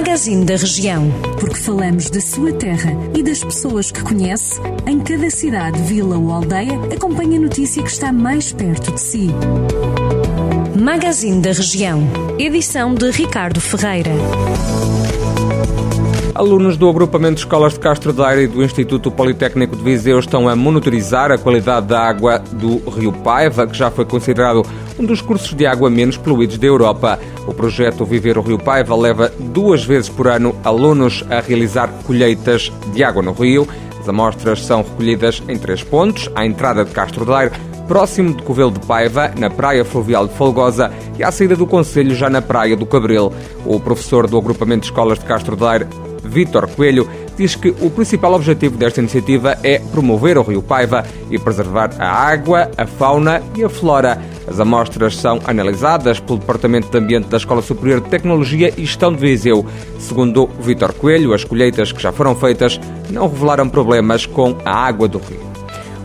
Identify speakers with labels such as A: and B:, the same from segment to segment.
A: Magazine da Região.
B: Porque falamos da sua terra e das pessoas que conhece, em cada cidade, vila ou aldeia, acompanhe a notícia que está mais perto de si.
A: Magazine da Região. Edição de Ricardo Ferreira.
C: Alunos do agrupamento de escolas de Castro Daire e do Instituto Politécnico de Viseu estão a monitorizar a qualidade da água do Rio Paiva, que já foi considerado um dos cursos de água menos poluídos da Europa. O projeto Viver o Rio Paiva leva duas vezes por ano alunos a realizar colheitas de água no rio. As amostras são recolhidas em três pontos: à entrada de Castro Daire, próximo de Covelo de Paiva, na Praia Fluvial de Folgosa e à saída do Conselho, já na Praia do Cabril. O professor do agrupamento de escolas de Castro Daire Vítor Coelho, diz que o principal objetivo desta iniciativa é promover o rio Paiva e preservar a água, a fauna e a flora. As amostras são analisadas pelo Departamento de Ambiente da Escola Superior de Tecnologia e Gestão de Viseu. Segundo Vítor Coelho, as colheitas que já foram feitas não revelaram problemas com a água do rio.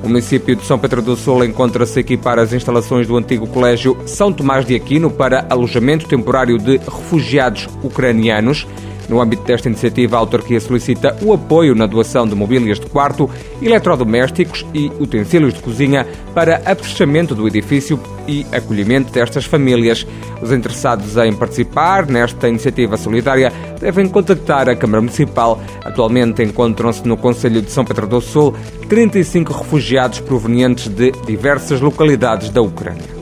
C: O município de São Pedro do Sul encontra-se a equipar as instalações do antigo Colégio São Tomás de Aquino para alojamento temporário de refugiados ucranianos. No âmbito desta iniciativa, a autarquia solicita o apoio na doação de mobílias de quarto, eletrodomésticos e utensílios de cozinha para afrestamento do edifício e acolhimento destas famílias. Os interessados em participar nesta iniciativa solidária devem contactar a Câmara Municipal. Atualmente encontram-se no Conselho de São Pedro do Sul 35 refugiados provenientes de diversas localidades da Ucrânia.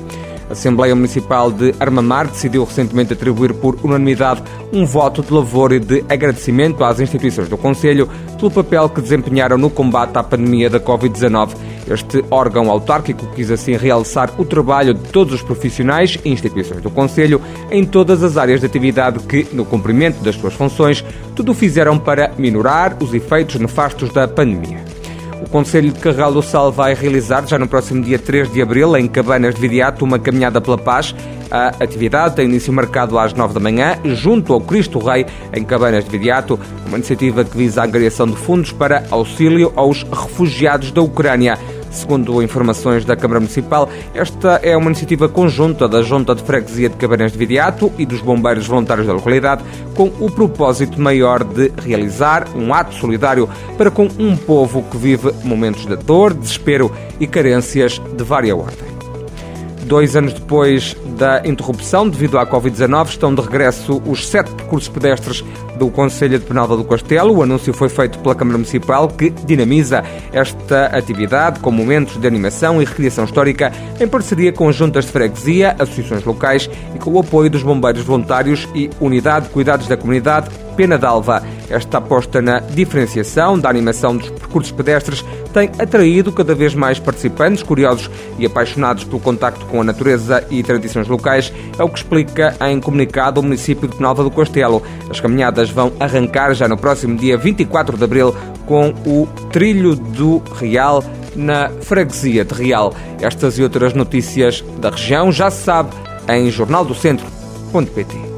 C: A Assembleia Municipal de Armamar decidiu recentemente atribuir por unanimidade um voto de louvor e de agradecimento às instituições do Conselho pelo papel que desempenharam no combate à pandemia da Covid-19. Este órgão autárquico quis assim realçar o trabalho de todos os profissionais e instituições do Conselho em todas as áreas de atividade que, no cumprimento das suas funções, tudo fizeram para minorar os efeitos nefastos da pandemia. O Conselho de Carral do Sal vai realizar, já no próximo dia 3 de abril, em Cabanas de Viriato, uma caminhada pela paz. A atividade tem início marcado às 9 da manhã, junto ao Cristo Rei, em Cabanas de Viriato, uma iniciativa que visa a angariação de fundos para auxílio aos refugiados da Ucrânia. Segundo informações da Câmara Municipal, esta é uma iniciativa conjunta da Junta de Freguesia de Cabanhas de Viriato e dos Bombeiros Voluntários da localidade, com o propósito maior de realizar um ato solidário para com um povo que vive momentos de dor, desespero e carências de vária ordem. Dois anos depois da interrupção devido à Covid-19, estão de regresso os sete percursos pedestres do Conselho de Penalva do Castelo. O anúncio foi feito pela Câmara Municipal, que dinamiza esta atividade com momentos de animação e recriação histórica em parceria com juntas de freguesia, associações locais e com o apoio dos bombeiros voluntários e Unidade de Cuidados da Comunidade Pena d'Alva. Esta aposta na diferenciação da animação dos percursos pedestres tem atraído cada vez mais participantes curiosos e apaixonados pelo contacto com a natureza e tradições locais, é o que explica em comunicado o município de Penalva do Castelo. As caminhadas vão arrancar já no próximo dia 24 de abril com o Trilho do Real na freguesia de Real. Estas e outras notícias da região já se sabe em jornaldocentro.pt.